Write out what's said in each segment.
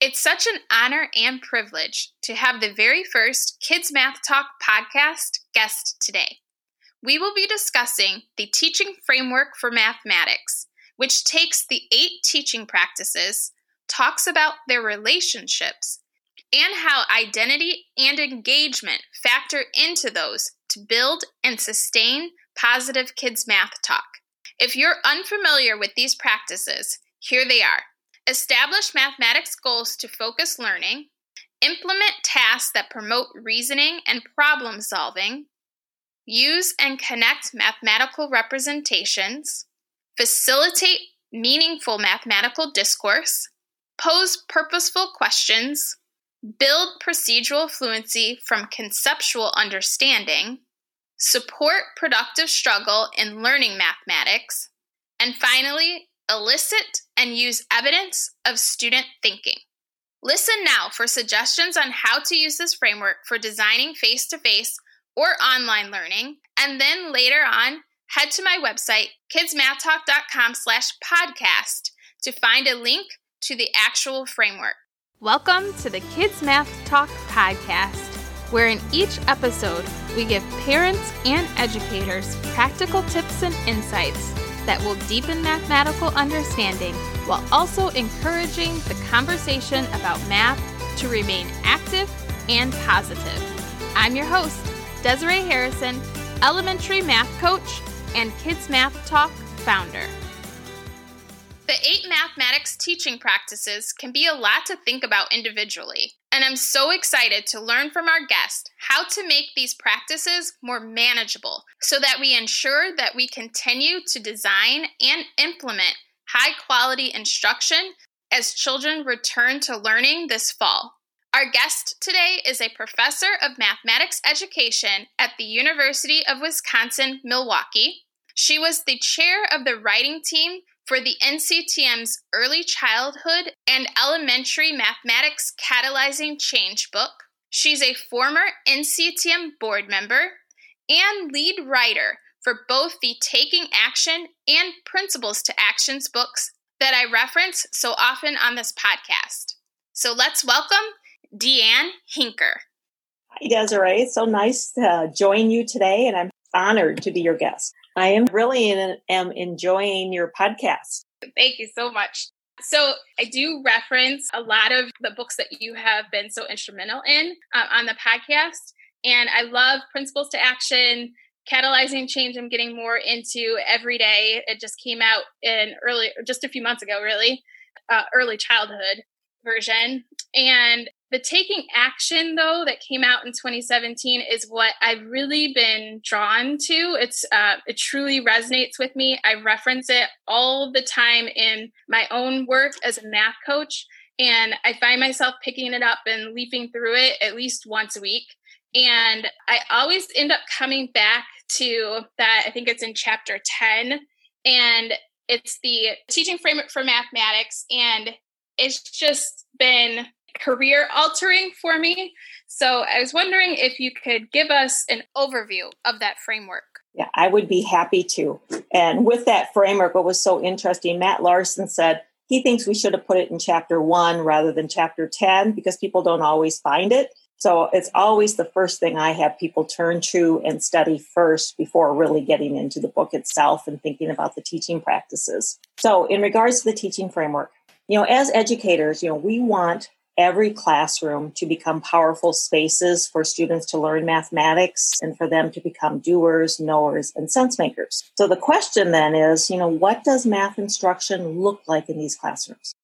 It's such an honor and privilege to have the very first Kids Math Talk podcast guest today. We will be discussing the teaching framework for mathematics, which takes the eight teaching practices, talks about their relationships, and how identity and engagement factor into those to build and sustain positive kids math talk. If you're unfamiliar with these practices, here they are. Establish mathematics goals to focus learning, implement tasks that promote reasoning and problem solving, use and connect mathematical representations, facilitate meaningful mathematical discourse, pose purposeful questions, build procedural fluency from conceptual understanding, support productive struggle in learning mathematics, and finally, elicit and use evidence of student thinking. Listen now for suggestions on how to use this framework for designing face to face or online learning, and then later on, head to my website, kidsmathtalk.com slash podcast to find a link to the actual framework. Welcome to the Kids Math Talk podcast, where in each episode we give parents and educators practical tips and insights that will deepen mathematical understanding while also encouraging the conversation about math to remain active and positive. I'm your host, Desiree Harrison, elementary math coach and Kids Math Talk founder. The eight mathematics teaching practices can be a lot to think about individually, and I'm so excited to learn from our guest how to make these practices more manageable so that we ensure that we continue to design and implement high quality instruction as children return to learning this fall. Our guest today is a professor of mathematics education at the University of Wisconsin Milwaukee. She was the chair of the writing team for the NCTM's Early Childhood and Elementary Mathematics Catalyzing Change book. She's a former NCTM board member and lead writer for both the Taking Action and Principles to Actions books that I reference so often on this podcast. So let's welcome DeAnn Huinker. Hi, Desiree. So nice to join you today, and I'm honored to be your guest. I am really in, am enjoying your podcast. Thank you so much. So, I do reference a lot of the books that you have been so instrumental in uh, on the podcast. And I love Principles to Action, Catalyzing Change. I'm getting more into every day. It just came out in early, just a few months ago, really, uh, early childhood version. And the taking action, though, that came out in 2017 is what I've really been drawn to. It's uh, it truly resonates with me. I reference it all the time in my own work as a math coach, and I find myself picking it up and leafing through it at least once a week. And I always end up coming back to that. I think it's in chapter 10, and it's the teaching framework for mathematics, and it's just been career altering for me. So I was wondering if you could give us an overview of that framework. Yeah, I would be happy to. And with that framework, what was so interesting, Matt Larson said he thinks we should have put it in chapter one rather than chapter 10 because people don't always find it. So it's always the first thing I have people turn to and study first before really getting into the book itself and thinking about the teaching practices. So in regards to the teaching framework, you know, as educators, you know, we want every classroom to become powerful spaces for students to learn mathematics and for them to become doers, knowers, and sense makers. So the question then is, you know, what does math instruction look like in these classrooms?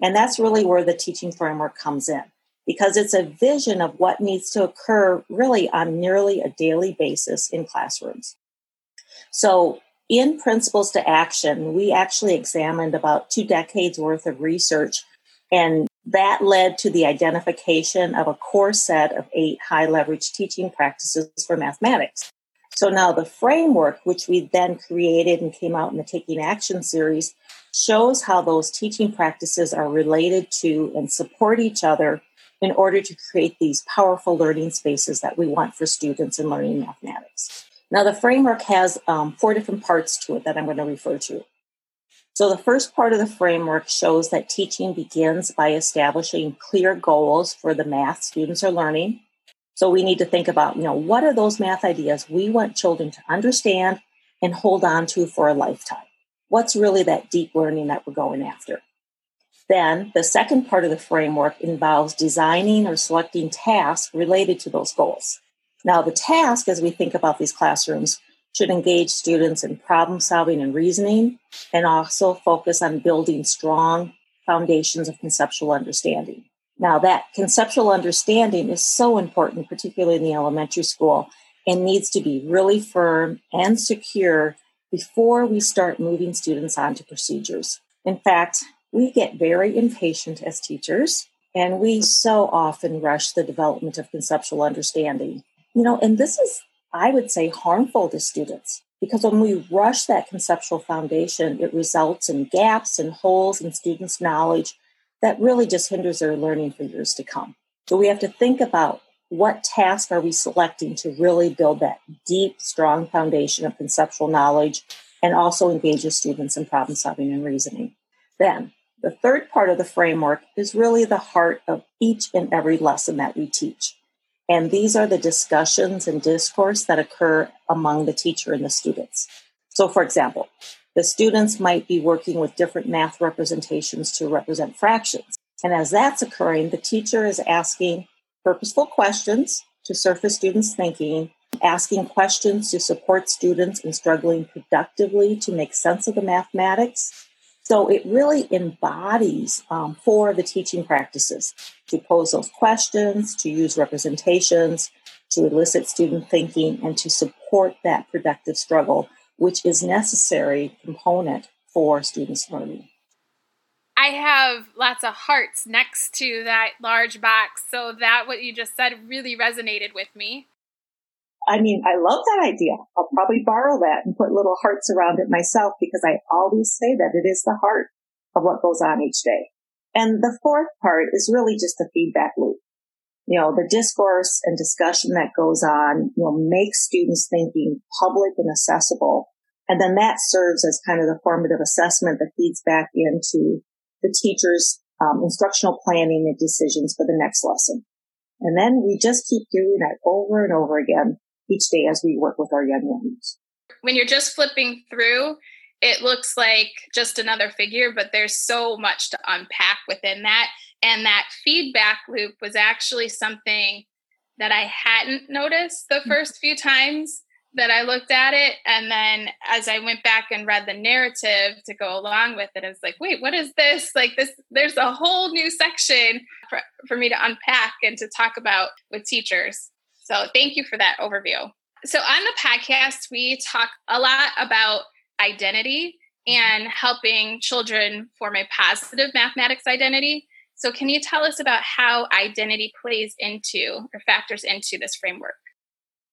And that's really where the teaching framework comes in because it's a vision of what needs to occur really on nearly a daily basis in classrooms. So in Principles to Action, we actually examined about two decades worth of research and that led to the identification of a core set of eight high leverage teaching practices for mathematics. So now the framework, which we then created and came out in the Taking Action series, shows how those teaching practices are related to and support each other in order to create these powerful learning spaces that we want for students in learning mathematics. Now, the framework has um, four different parts to it that I'm going to refer to. So, the first part of the framework shows that teaching begins by establishing clear goals for the math students are learning. So, we need to think about, you know, what are those math ideas we want children to understand and hold on to for a lifetime? What's really that deep learning that we're going after? Then, the second part of the framework involves designing or selecting tasks related to those goals. Now, the task, as we think about these classrooms, should engage students in problem solving and reasoning, and also focus on building strong foundations of conceptual understanding. Now, that conceptual understanding is so important, particularly in the elementary school, and needs to be really firm and secure before we start moving students on to procedures. In fact, we get very impatient as teachers, and we so often rush the development of conceptual understanding. You know, and this is I would say, harmful to students because when we rush that conceptual foundation, it results in gaps and holes in students' knowledge that really just hinders their learning for years to come. So we have to think about what task are we selecting to really build that deep, strong foundation of conceptual knowledge and also engage the students in problem solving and reasoning. Then the third part of the framework is really the heart of each and every lesson that we teach. And these are the discussions and discourse that occur among the teacher and the students. So, for example, the students might be working with different math representations to represent fractions. And as that's occurring, the teacher is asking purposeful questions to surface students' thinking, asking questions to support students in struggling productively to make sense of the mathematics, so it really embodies um, four of the teaching practices to pose those questions, to use representations, to elicit student thinking, and to support that productive struggle, which is necessary component for students' learning. I have lots of hearts next to that large box, so that what you just said really resonated with me. I mean, I love that idea. I'll probably borrow that and put little hearts around it myself because I always say that it is the heart of what goes on each day. And the fourth part is really just the feedback loop. You know, the discourse and discussion that goes on, know, makes students thinking public and accessible. And then that serves as kind of the formative assessment that feeds back into the teacher's um, instructional planning and decisions for the next lesson. And then we just keep doing that over and over again each day as we work with our young ones. When you're just flipping through, it looks like just another figure, but there's so much to unpack within that. And that feedback loop was actually something that I hadn't noticed the mm-hmm. first few times that I looked at it. And then as I went back and read the narrative to go along with it, I was like, wait, what is this? Like this, there's a whole new section for, for me to unpack and to talk about with teachers. So thank you for that overview. So on the podcast, we talk a lot about identity and helping children form a positive mathematics identity. So can you tell us about how identity plays into or factors into this framework?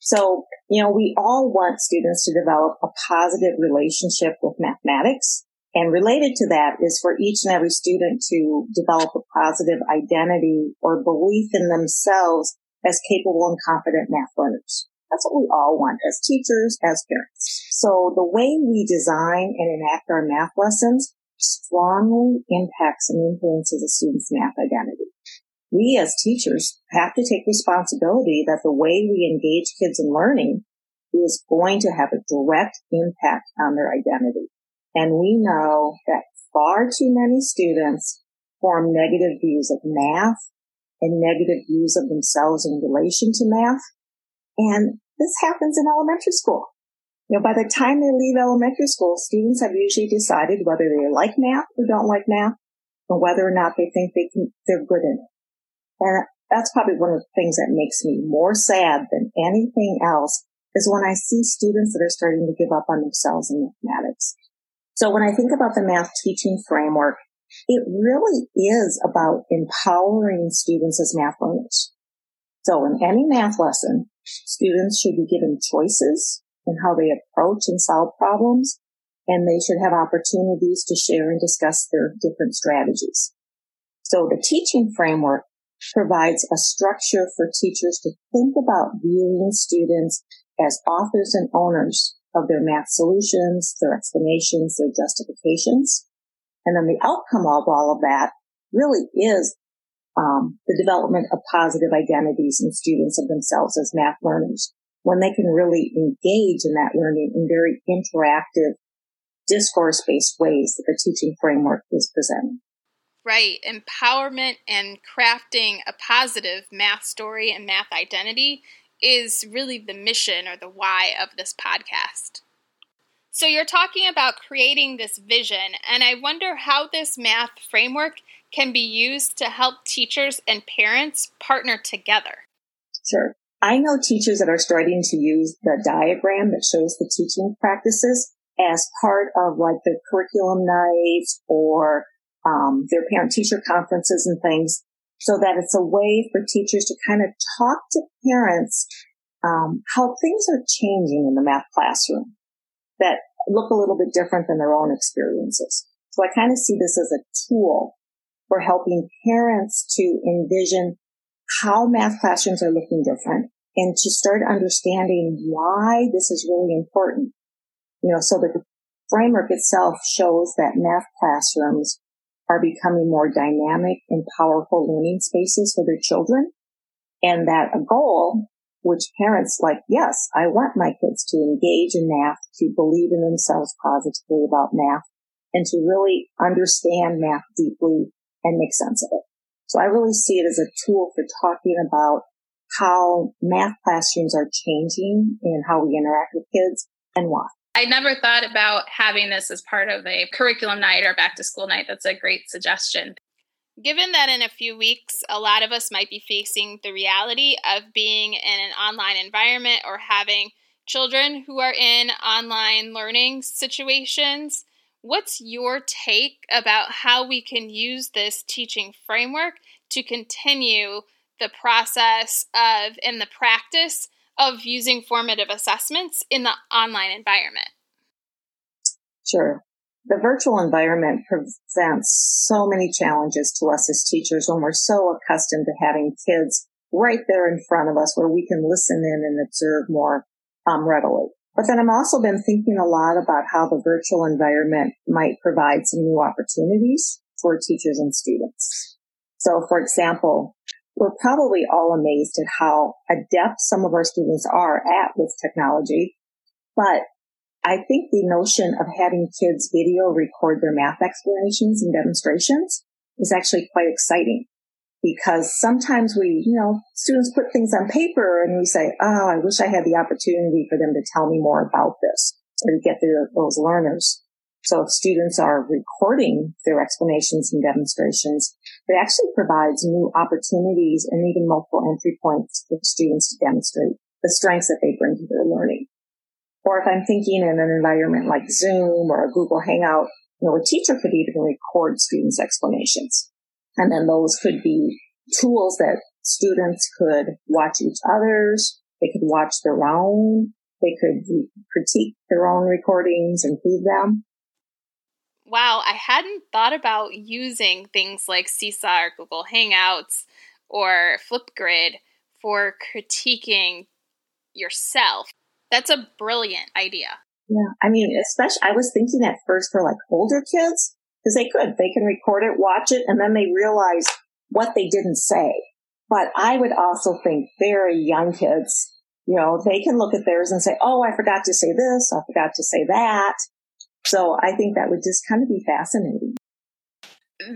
So, you know, we all want students to develop a positive relationship with mathematics. And related to that is for each and every student to develop a positive identity or belief in themselves as capable and confident math learners. That's what we all want as teachers, as parents. So the way we design and enact our math lessons strongly impacts and influences a student's math identity. We as teachers have to take responsibility that the way we engage kids in learning is going to have a direct impact on their identity. And we know that far too many students form negative views of math and negative views of themselves in relation to math. And this happens in elementary school. You know, by the time they leave elementary school, students have usually decided whether they like math or don't like math, and whether or not they think they can, they're good in it. And that's probably one of the things that makes me more sad than anything else is when I see students that are starting to give up on themselves in mathematics. So when I think about the math teaching framework, it really is about empowering students as math learners. So in any math lesson, students should be given choices in how they approach and solve problems, and they should have opportunities to share and discuss their different strategies. So the teaching framework provides a structure for teachers to think about viewing students as authors and owners of their math solutions, their explanations, their justifications, And then the outcome of all of that really is um, the development of positive identities in students of themselves as math learners when they can really engage in that learning in very interactive discourse based ways that the teaching framework is presenting. Right. Empowerment and crafting a positive math story and math identity is really the mission or the why of this podcast. So, you're talking about creating this vision, and I wonder how this math framework can be used to help teachers and parents partner together. Sure. I know teachers that are starting to use the diagram that shows the teaching practices as part of like their curriculum nights or um, their parent teacher conferences and things so that it's a way for teachers to kind of talk to parents um, how things are changing in the math classroom that look a little bit different than their own experiences. So I kind of see this as a tool for helping parents to envision how math classrooms are looking different and to start understanding why this is really important. You know, so the framework itself shows that math classrooms are becoming more dynamic and powerful learning spaces for their children. And that a goal which parents like, yes, I want my kids to engage in math, to believe in themselves positively about math, and to really understand math deeply and make sense of it. So I really see it as a tool for talking about how math classrooms are changing and how we interact with kids and why. I never thought about having this as part of a curriculum night or back to school night. That's a great suggestion. Given that in a few weeks, a lot of us might be facing the reality of being in an online environment or having children who are in online learning situations, what's your take about how we can use this teaching framework to continue the process of and the practice of using formative assessments in the online environment? Sure the virtual environment presents so many challenges to us as teachers when we're so accustomed to having kids right there in front of us where we can listen in and observe more um, readily. But then I've also been thinking a lot about how the virtual environment might provide some new opportunities for teachers and students. So for example, we're probably all amazed at how adept some of our students are at with technology, but I think the notion of having kids video record their math explanations and demonstrations is actually quite exciting because sometimes we, you know, students put things on paper and we say, Oh, I wish I had the opportunity for them to tell me more about this or to get their, those learners. So if students are recording their explanations and demonstrations, it actually provides new opportunities and even multiple entry points for students to demonstrate the strengths that they bring to their learning. Or if I'm thinking in an environment like Zoom or a Google Hangout, you know, a teacher could even record students' explanations. And then those could be tools that students could watch each other's, they could watch their own, they could critique their own recordings, improve them. Wow, I hadn't thought about using things like Seesaw or Google Hangouts or Flipgrid for critiquing yourself. That's a brilliant idea. Yeah. I mean, especially, I was thinking at first for like older kids, because they could, they can record it, watch it, and then they realize what they didn't say. But I would also think very young kids, you know, they can look at theirs and say, Oh, I forgot to say this. I forgot to say that. So I think that would just kind of be fascinating.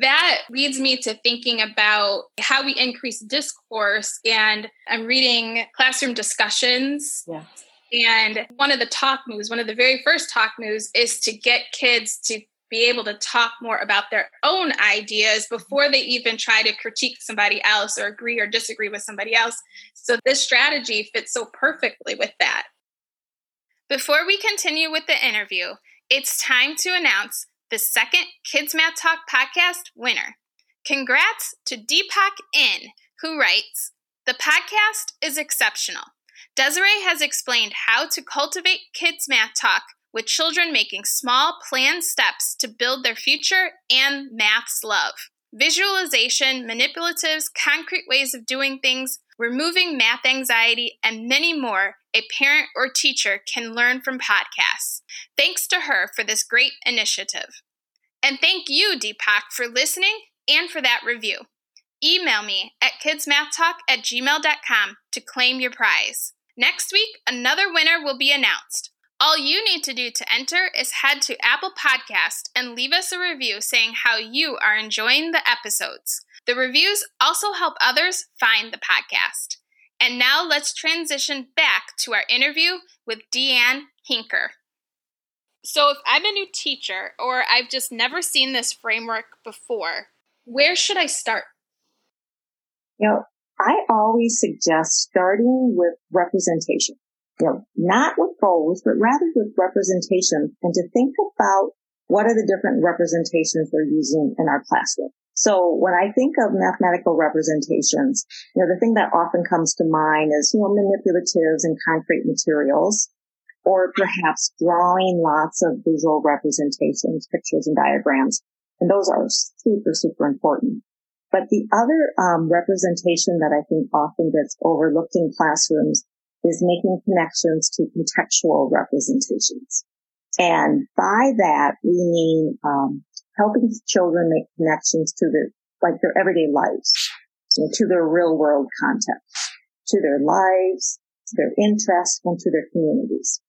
That leads me to thinking about how we increase discourse. And I'm reading classroom discussions. Yeah and one of the talk moves, one of the very first talk moves is to get kids to be able to talk more about their own ideas before they even try to critique somebody else or agree or disagree with somebody else. So this strategy fits so perfectly with that. Before we continue with the interview, it's time to announce the second Kids Math Talk podcast winner. Congrats to Deepak In, who writes, The podcast is exceptional. Desiree has explained how to cultivate kids' math talk with children making small, planned steps to build their future and math's love. Visualization, manipulatives, concrete ways of doing things, removing math anxiety, and many more a parent or teacher can learn from podcasts. Thanks to her for this great initiative. And thank you, Deepak, for listening and for that review. Email me at kidsmathtalk at gmail.com to claim your prize. Next week, another winner will be announced. All you need to do to enter is head to Apple Podcast and leave us a review saying how you are enjoying the episodes. The reviews also help others find the podcast. And now let's transition back to our interview with DeAnn Huinker. So, if I'm a new teacher or I've just never seen this framework before, where should I start? You know, I always suggest starting with representation. You know, not with goals, but rather with representation and to think about what are the different representations we're using in our classroom. So when I think of mathematical representations, you know, the thing that often comes to mind is, you know, manipulatives and concrete materials, or perhaps drawing lots of visual representations, pictures and diagrams. And those are super, super important. But the other um, representation that I think often gets overlooked in classrooms is making connections to contextual representations. And by that, we mean um, helping children make connections to their, like their everyday lives, you know, to their real world context, to their lives, to their interests, and to their communities.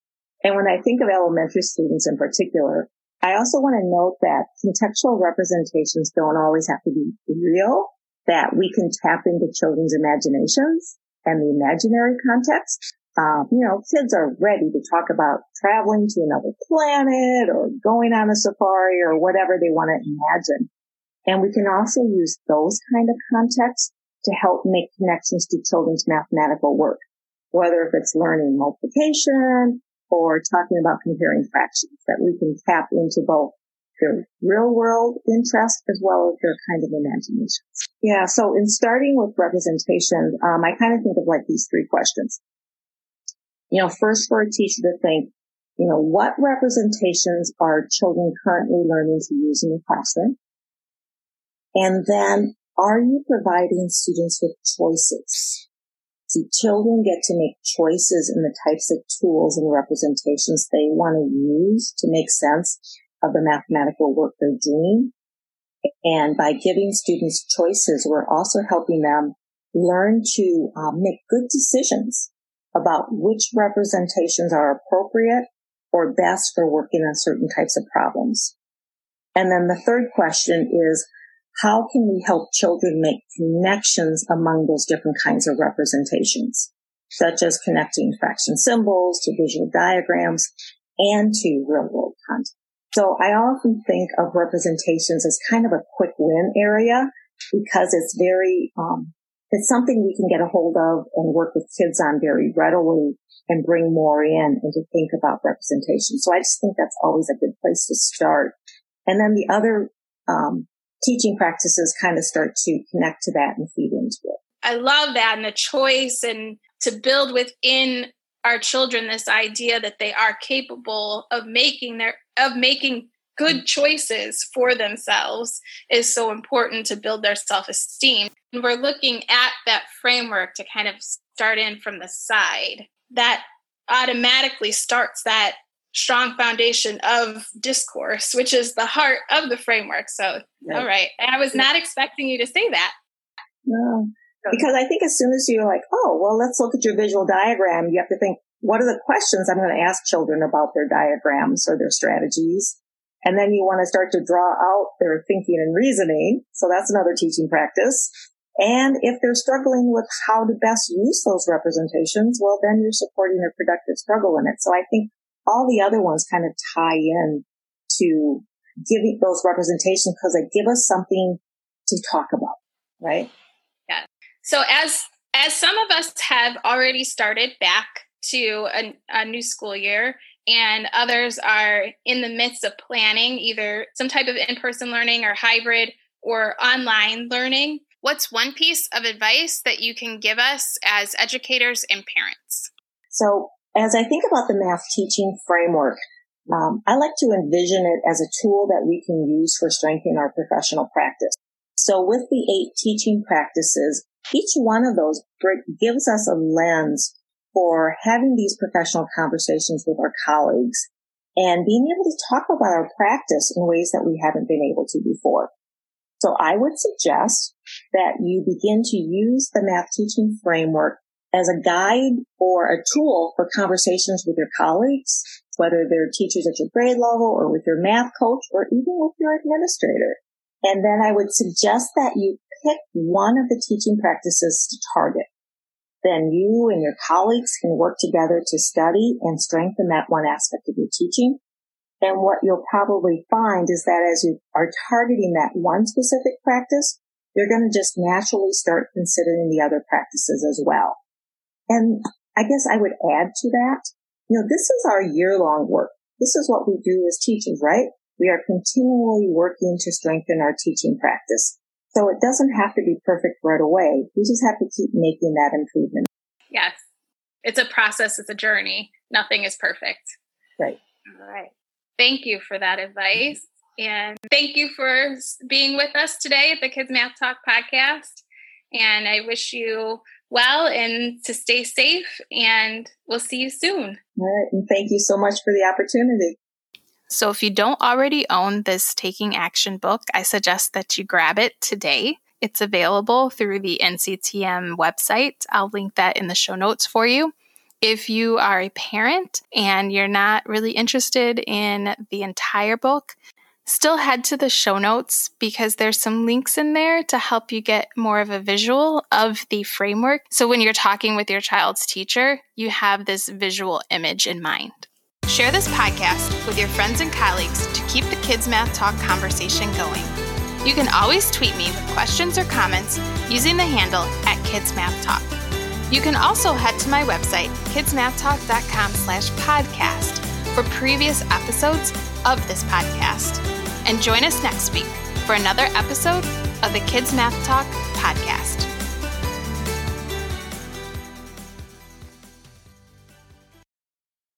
And when I think of elementary students in particular, I also want to note that contextual representations don't always have to be real, that we can tap into children's imaginations and the imaginary context um, you know, kids are ready to talk about traveling to another planet or going on a safari or whatever they want to imagine. And we can also use those kind of contexts to help make connections to children's mathematical work, whether if it's learning multiplication or talking about comparing fractions, that we can tap into both their real world interest as well as their kind of imaginations. Yeah. So in starting with representation, um, I kind of think of like these three questions you know, first for a teacher to think, you know, what representations are children currently learning to use in the classroom? And then are you providing students with choices? Do children get to make choices in the types of tools and representations they want to use to make sense of the mathematical work they're doing? And by giving students choices, we're also helping them learn to um, make good decisions about which representations are appropriate or best for working on certain types of problems. And then the third question is, how can we help children make connections among those different kinds of representations, such as connecting fraction symbols to visual diagrams and to real world content? So I often think of representations as kind of a quick win area because it's very um, it's something we can get a hold of and work with kids on very readily and bring more in and to think about representation. So I just think that's always a good place to start. And then the other um, teaching practices kind of start to connect to that and feed into it. I love that and the choice and to build within our children this idea that they are capable of making their of making good choices for themselves is so important to build their self-esteem And we're looking at that framework to kind of start in from the side, that automatically starts that strong foundation of discourse, which is the heart of the framework. So, right. all right. I was not expecting you to say that. No, because I think as soon as you're like, oh, well, let's look at your visual diagram, you have to think, what are the questions I'm going to ask children about their diagrams or their strategies? And then you want to start to draw out their thinking and reasoning. So that's another teaching practice. And if they're struggling with how to best use those representations, well, then you're supporting their productive struggle in it. So I think all the other ones kind of tie in to giving those representations because they give us something to talk about, right? Yeah. So as as some of us have already started back to a, a new school year, and others are in the midst of planning either some type of in-person learning or hybrid or online learning What's one piece of advice that you can give us as educators and parents? So, as I think about the math teaching framework, um, I like to envision it as a tool that we can use for strengthening our professional practice. So, with the eight teaching practices, each one of those gives us a lens for having these professional conversations with our colleagues and being able to talk about our practice in ways that we haven't been able to before. So I would suggest that you begin to use the math teaching framework as a guide or a tool for conversations with your colleagues, whether they're teachers at your grade level or with your math coach or even with your administrator. And then I would suggest that you pick one of the teaching practices to target. Then you and your colleagues can work together to study and strengthen that one aspect of your teaching. And what you'll probably find is that as you are targeting that one specific practice, you're going to just naturally start considering the other practices as well. And I guess I would add to that, you know, this is our year long work. This is what we do as teachers, right? We are continually working to strengthen our teaching practice. So it doesn't have to be perfect right away. We just have to keep making that improvement. Yes. It's a process, it's a journey. Nothing is perfect. Right. All right. Thank you for that advice. And thank you for being with us today at the Kids Math Talk podcast. And I wish you well and to stay safe. And we'll see you soon. All right. And thank you so much for the opportunity. So, if you don't already own this Taking Action book, I suggest that you grab it today. It's available through the NCTM website. I'll link that in the show notes for you. If you are a parent and you're not really interested in the entire book, still head to the show notes because there's some links in there to help you get more of a visual of the framework. So when you're talking with your child's teacher, you have this visual image in mind. Share this podcast with your friends and colleagues to keep the Kids Math Talk conversation going. You can always tweet me with questions or comments using the handle at Kids Math Talk. You can also head to my website, kidsmathtalk.com slash podcast for previous episodes of this podcast. And join us next week for another episode of the Kids Math Talk podcast.